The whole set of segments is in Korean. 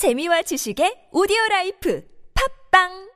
재미와 지식의 오디오 라이프. 팝빵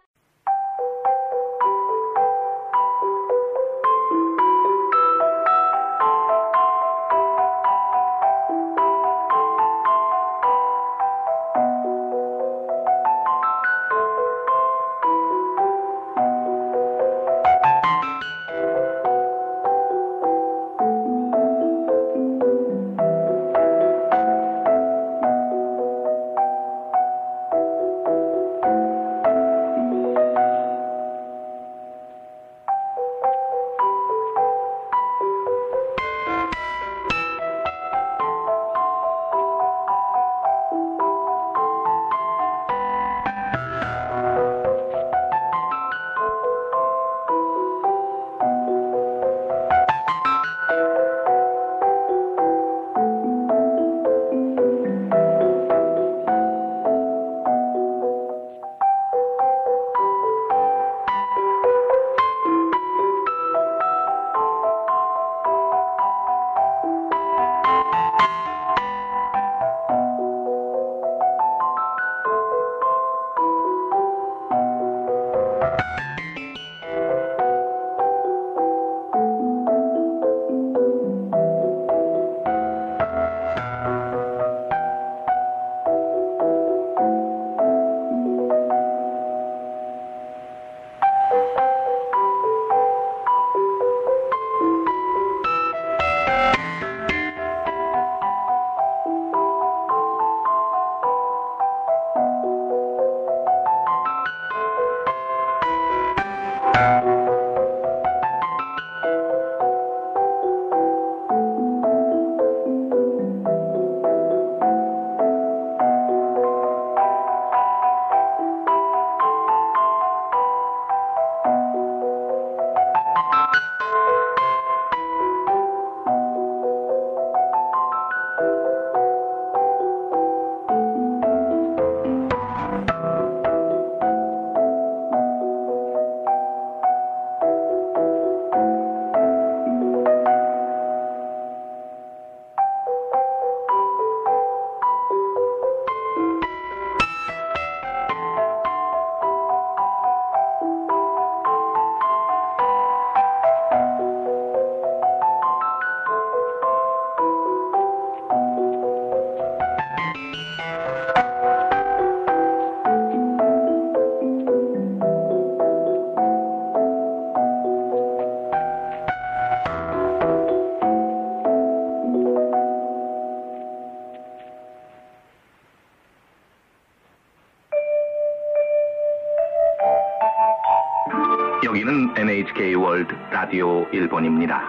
여기는 NHK 월드 라디오 일본입니다.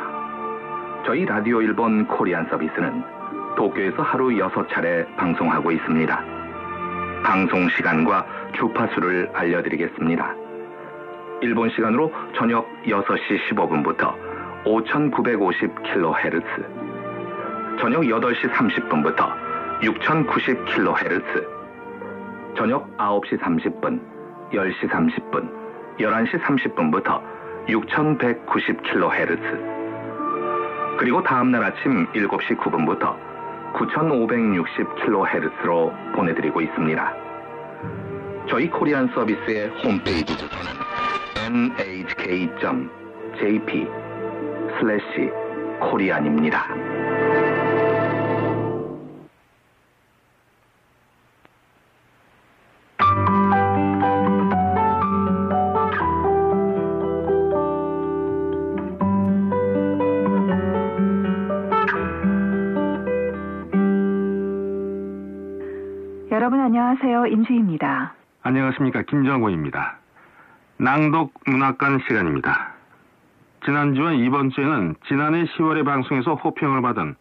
저희 라디오 일본 코리안 서비스는 도쿄에서 하루 6차례 방송하고 있습니다. 방송 시간과 주파수를 알려드리겠습니다. 일본 시간으로 저녁 6시 15분부터 5950kHz, 저녁 8시 30분부터 6090kHz, 저녁 9시 30분, 10시 30분, 11시 30분부터 6190kHz, 그리고 다음날 아침 7시 9분부터 9560kHz로 보내드리고 있습니다. 저희 Korean service의 홈페이지 주소는 nhk.jp slash korean입니다. 여러분 안녕하세요. 임수희입니다. 안녕하십니까. 김정호입니다. 낭독 문학관 시간입니다. 지난주와 이번 주에는 지난해 10월에 방송에서 호평을 받은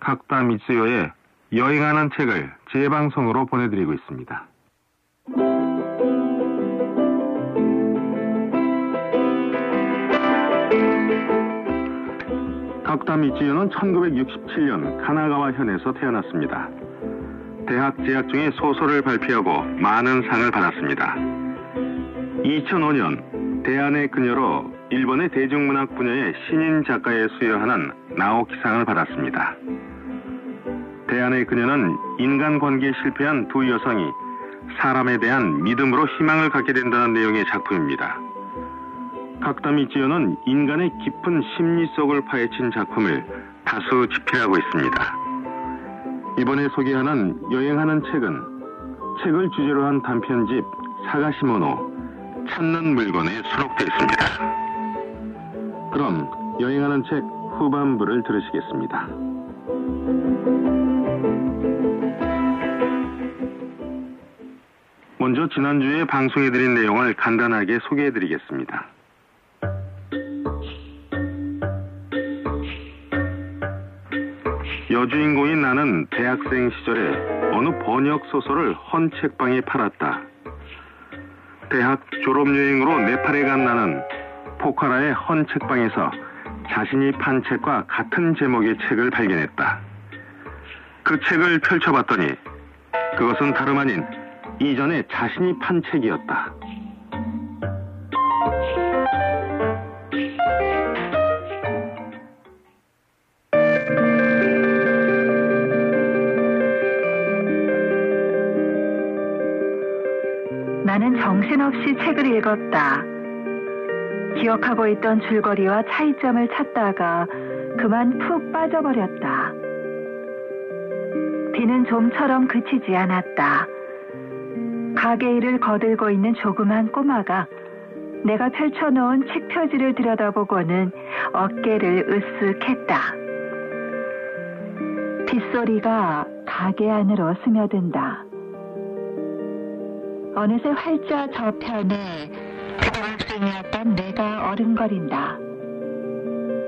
각다 미츠요의 여행하는 책을 재방송으로 보내드리고 있습니다. 각다 미츠요는 1967년 가나가와 현에서 태어났습니다. 대학 재학 중에 소설을 발표하고 많은 상을 받았습니다. 2005년 대안의 그녀로 일본의 대중문학 분야의 신인 작가에 수여하는 나오키상을 받았습니다. 대안의 그녀는 인간관계에 실패한 두 여성이 사람에 대한 믿음으로 희망을 갖게 된다는 내용의 작품입니다. 지어는 인간의 깊은 심리 속을 파헤친 작품을 다수 집필하고 있습니다. 이번에 소개하는 여행하는 책은 책을 주제로 한 단편집 사가시모노 찾는 물건에 수록되어 있습니다. 그럼 여행하는 책 후반부를 들으시겠습니다. 먼저 지난주에 방송해드린 내용을 간단하게 소개해드리겠습니다. 여주인공인 나는 대학생 시절에 어느 번역 소설을 헌 책방에 팔았다. 대학 졸업여행으로 네팔에 간 나는 포카라의 헌 책방에서 자신이 판 책과 같은 제목의 책을 발견했다. 그 책을 펼쳐봤더니 그것은 다름 아닌 이전에 자신이 판 책이었다. 나는 정신없이 책을 읽었다. 기억하고 있던 줄거리와 차이점을 찾다가 그만 푹 빠져버렸다. 비는 좀처럼 그치지 않았다. 가게 일을 거들고 있는 조그만 꼬마가 내가 펼쳐놓은 책 표지를 들여다보고는 어깨를 으쓱했다. 빗소리가 가게 안으로 스며든다. 어느새 활자 저편에 초등학생이었던 내가 어른거린다.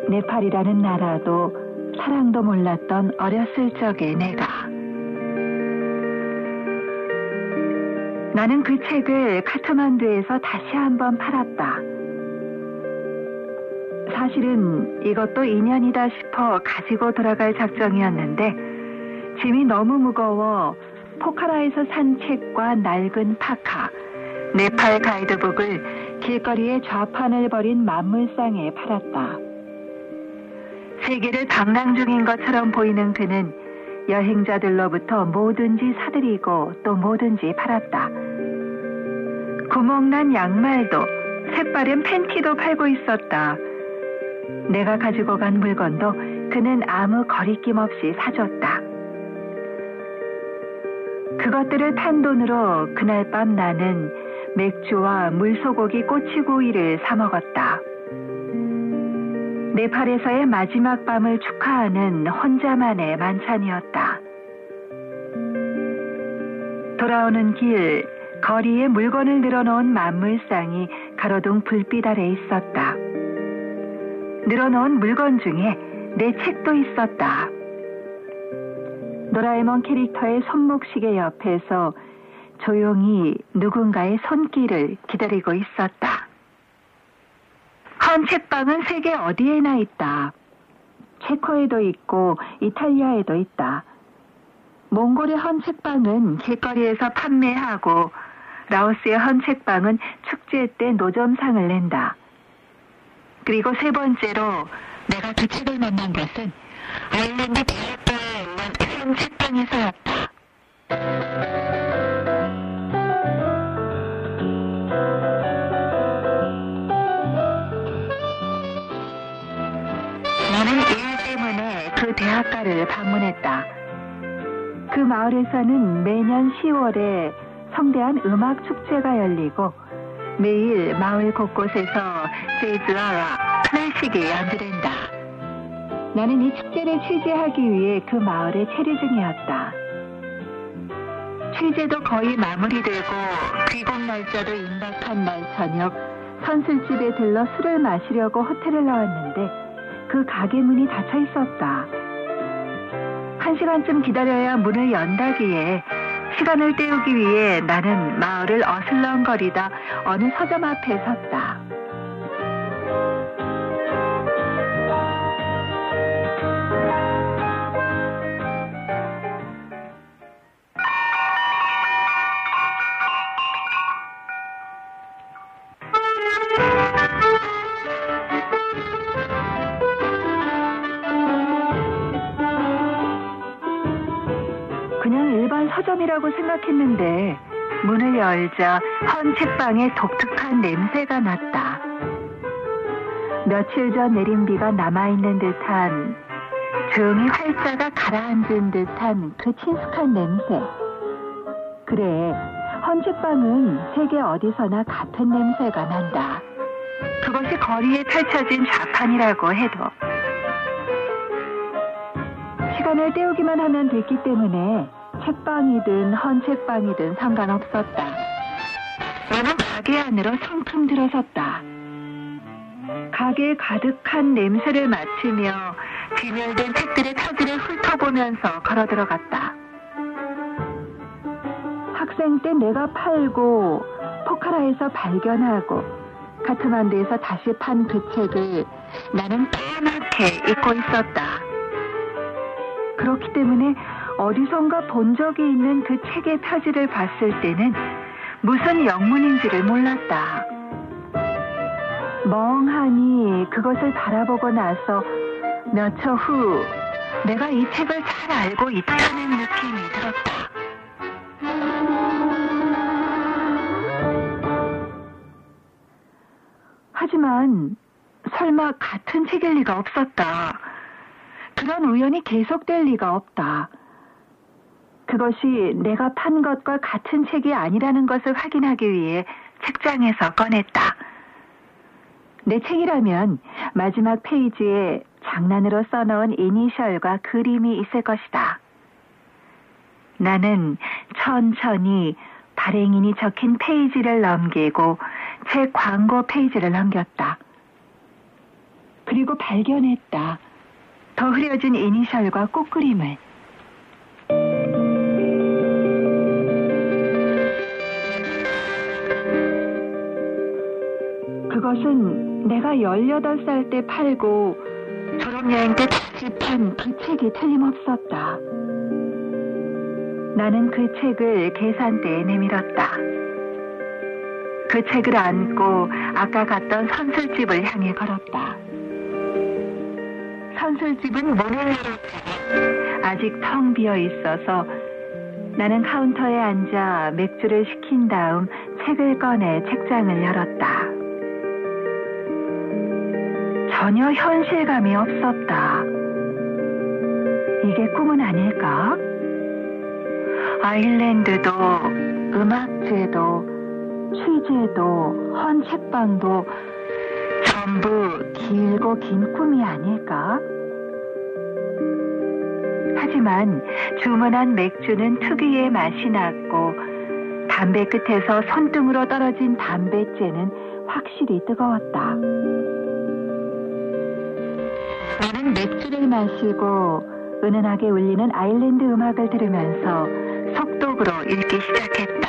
네팔이라는 나라도 사랑도 몰랐던 어렸을 적의 내가. 나는 그 책을 카트만두에서 다시 한번 팔았다. 사실은 이것도 인연이다 싶어 가지고 돌아갈 작정이었는데 짐이 너무 무거워 포카라에서 산 책과 낡은 파카, 네팔 가이드북을 길거리에 좌판을 벌인 만물상에 팔았다. 세계를 방랑 중인 것처럼 보이는 그는 여행자들로부터 뭐든지 사들이고 또 뭐든지 팔았다. 구멍난 양말도 새빠른 팬티도 팔고 있었다. 내가 가지고 간 물건도 그는 아무 거리낌 없이 사줬다. 그것들을 탄 돈으로 그날 밤 나는 맥주와 물소고기 꼬치구이를 사 먹었다. 네팔에서의 마지막 밤을 축하하는 혼자만의 만찬이었다. 돌아오는 길 거리에 물건을 늘어놓은 만물상이 가로등 불빛 아래 있었다. 늘어놓은 물건 중에 내 책도 있었다. 도라에몽 캐릭터의 손목시계 옆에서 조용히 누군가의 손길을 기다리고 있었다. 헌 책방은 세계 어디에나 있다. 체코에도 있고 이탈리아에도 있다. 몽골의 헌 책방은 길거리에서 판매하고 라오스의 헌 책방은 축제 때 노점상을 낸다. 그리고 세 번째로 내가 그 책을 만난 것은 아일랜드 대학 책방에서였다. 나는 일 때문에 그 대학가를 방문했다. 그 마을에서는 매년 10월에 성대한 음악 축제가 열리고 매일 마을 곳곳에서 재즈와 락, 클래식이 연주된다. 나는 이 축제를 취재하기 위해 그 마을에 체류 중이었다. 취재도 거의 마무리되고 귀국 날짜도 임박한 날 저녁 선술집에 들러 술을 마시려고 호텔을 나왔는데 그 가게 문이 닫혀 있었다. 한 시간쯤 기다려야 문을 연다기에 시간을 때우기 위해 나는 마을을 어슬렁거리다 어느 서점 앞에 섰다. 서점이라고 생각했는데 문을 열자 헌 책방에 독특한 냄새가 났다. 며칠 전 내린 비가 남아있는 듯한 조용히 활자가 가라앉은 듯한 그 친숙한 냄새. 그래, 헌책방은 세계 어디서나 같은 냄새가 난다. 그것이 거리에 펼쳐진 좌판이라고 해도 시간을 때우기만 하면 됐기 때문에 책방이든 헌책방이든 상관없었다. 나는 가게 안으로 성큼 들어섰다. 가게에 가득한 냄새를 맡으며 진열된 책들의 표지를 훑어보면서 걸어 들어갔다. 학생 때 내가 팔고 포카라에서 발견하고 카트만두에서 다시 판 그 책을 나는 까맣게 잊고 있었다. 그렇기 때문에 어디선가 본 적이 있는 그 책의 표지를 봤을 때는 무슨 영문인지를 몰랐다. 멍하니 그것을 바라보고 나서 몇 초 후 내가 이 책을 잘 알고 있다는 느낌이 들었다. 하지만 설마 같은 책일 리가 없었다. 그런 우연이 계속될 리가 없다. 그것이 내가 판 것과 같은 책이 아니라는 것을 확인하기 위해 책장에서 꺼냈다. 내 책이라면 마지막 페이지에 장난으로 써놓은 이니셜과 그림이 있을 것이다. 나는 천천히 발행인이 적힌 페이지를 넘기고 책 광고 페이지를 넘겼다. 그리고 발견했다. 더 흐려진 이니셜과 꽃그림을. 그것은 내가 18살 때 팔고 졸업여행 때 다시 판 그 책이 틀림없었다. 나는 그 책을 계산대에 내밀었다. 그 책을 안고 아까 갔던 선술집을 향해 걸었다. 선술집은 문을 열었지만 아직 텅 비어 있어서 나는 카운터에 앉아 맥주를 시킨 다음 책을 꺼내 책장을 열었다. 전혀 현실감이 없었다. 이게 꿈은 아닐까? 아일랜드도 음악제도 취재도 헌책방도 전부 길고 긴 꿈이 아닐까? 하지만 주문한 맥주는 특유의 맛이 났고 담배 끝에서 손등으로 떨어진 담뱃재는 확실히 뜨거웠다. 나는 맥주를 마시고 은은하게 울리는 아일랜드 음악을 들으면서 속독으로 읽기 시작했다.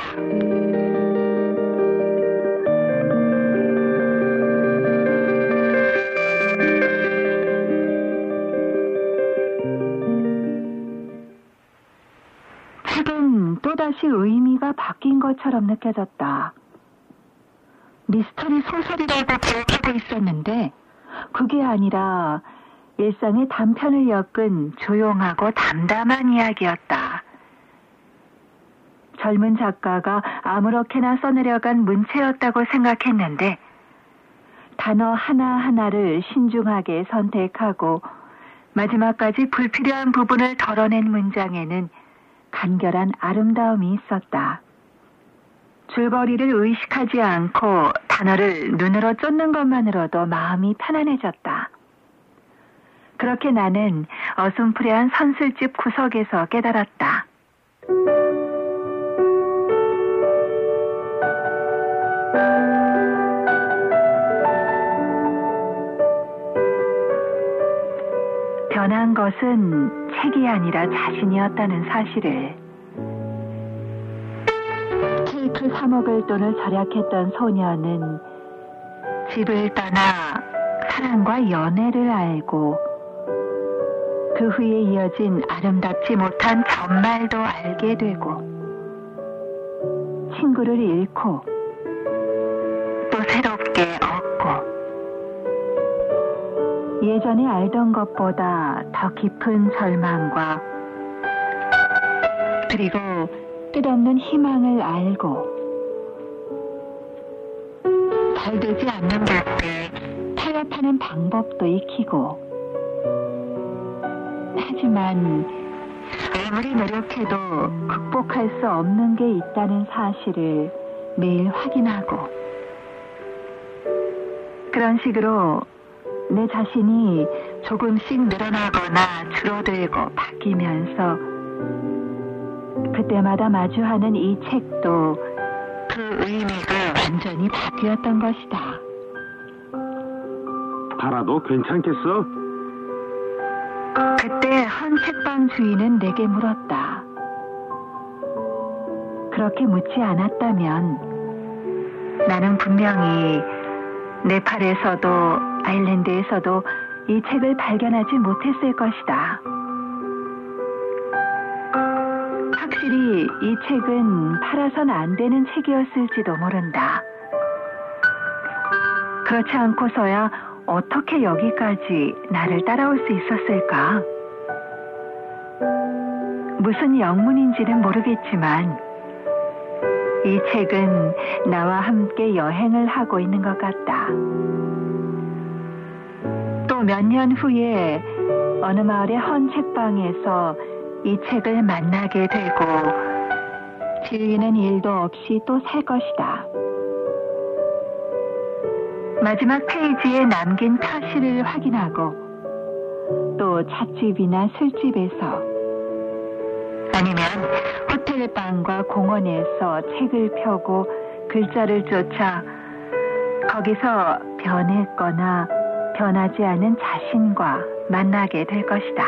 책은 또다시 의미가 바뀐 것처럼 느껴졌다. 미스터리 소설이라고 기억하고 있었는데 그게 아니라 일상의 단편을 엮은 조용하고 담담한 이야기였다. 젊은 작가가 아무렇게나 써내려간 문체였다고 생각했는데 단어 하나하나를 신중하게 선택하고 마지막까지 불필요한 부분을 덜어낸 문장에는 간결한 아름다움이 있었다. 줄거리를 의식하지 않고 단어를 눈으로 쫓는 것만으로도 마음이 편안해졌다. 그렇게 나는 어슴푸레한 선술집 구석에서 깨달았다. 변한 것은 책이 아니라 자신이었다는 사실을 케이크 사 먹을 돈을 절약했던 소녀는 집을 떠나 사랑과 연애를 알고 그 후에 이어진 아름답지 못한 전말도 알게 되고 친구를 잃고 또 새롭게 얻고 예전에 알던 것보다 더 깊은 절망과 그리고 끝없는 희망을 알고 잘 되지 않는 것들 타협하는 방법도 익히고 하지만 아무리 노력해도 극복할 수 없는 게 있다는 사실을 매일 확인하고 그런 식으로 내 자신이 조금씩 늘어나거나 줄어들고 바뀌면서 그때마다 마주하는 이 책도 그 의미가 완전히 바뀌었던 것이다. 팔아도 괜찮겠어? 한 책방 주인은 내게 물었다. 그렇게 묻지 않았다면 나는 분명히 네팔에서도 아일랜드에서도 이 책을 발견하지 못했을 것이다. 확실히 이 책은 팔아선 안 되는 책이었을지도 모른다. 그렇지 않고서야 어떻게 여기까지 나를 따라올 수 있었을까? 무슨 영문인지는 모르겠지만 이 책은 나와 함께 여행을 하고 있는 것 같다. 또 몇 년 후에 어느 마을의 헌 책방에서 이 책을 만나게 되고 질리는 일도 없이 또 살 것이다. 마지막 페이지에 남긴 표시를 확인하고 또 찻집이나 술집에서 호텔방과 공원에서 책을 펴고 글자를 쫓아 거기서 변했거나 변하지 않은 자신과 만나게 될 것이다.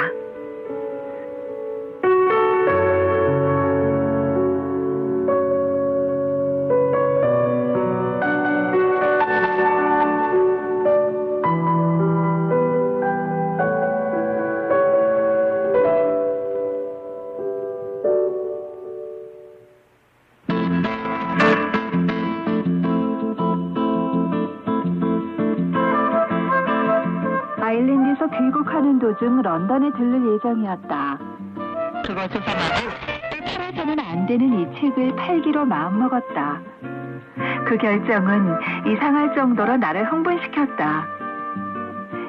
귀국하는 도중 런던에 들를 예정이었다. 그것을 또 팔아서는 안 되는 이 책을 팔기로 마음먹었다. 그 결정은 이상할 정도로 나를 흥분시켰다.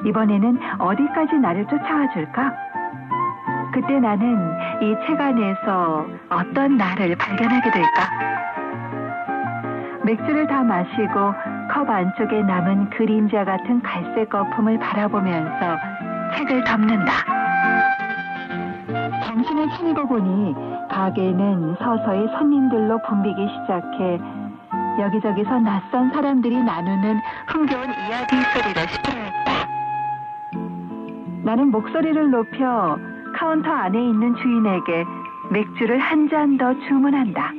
이번에는 어디까지 나를 쫓아와 줄까? 그때 나는 이 책 안에서 어떤 나를 발견하게 될까? 맥주를 다 마시고 컵 안쪽에 남은 그림자 같은 갈색 거품을 바라보면서 책을 덮는다. 정신을 차리고 보니 가게는 서서히 손님들로 붐비기 시작해 여기저기서 낯선 사람들이 나누는 흥겨운 이야기 소리를 시켜냈다. 나는 목소리를 높여 카운터 안에 있는 주인에게 맥주를 한 잔 더 주문한다.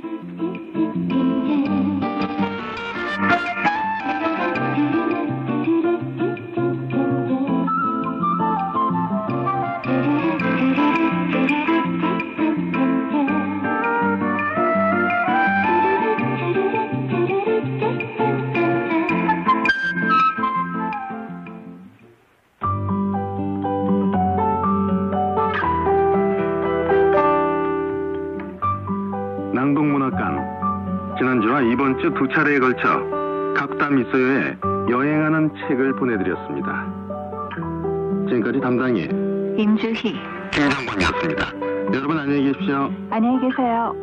이번 주 두 차례에 걸쳐 각다 미소요에 여행하는 책을 보내드렸습니다. 지금까지 담당이 임주희. 김상권이었습니다. 여러분 안녕히 계십시오. 안녕히 계세요.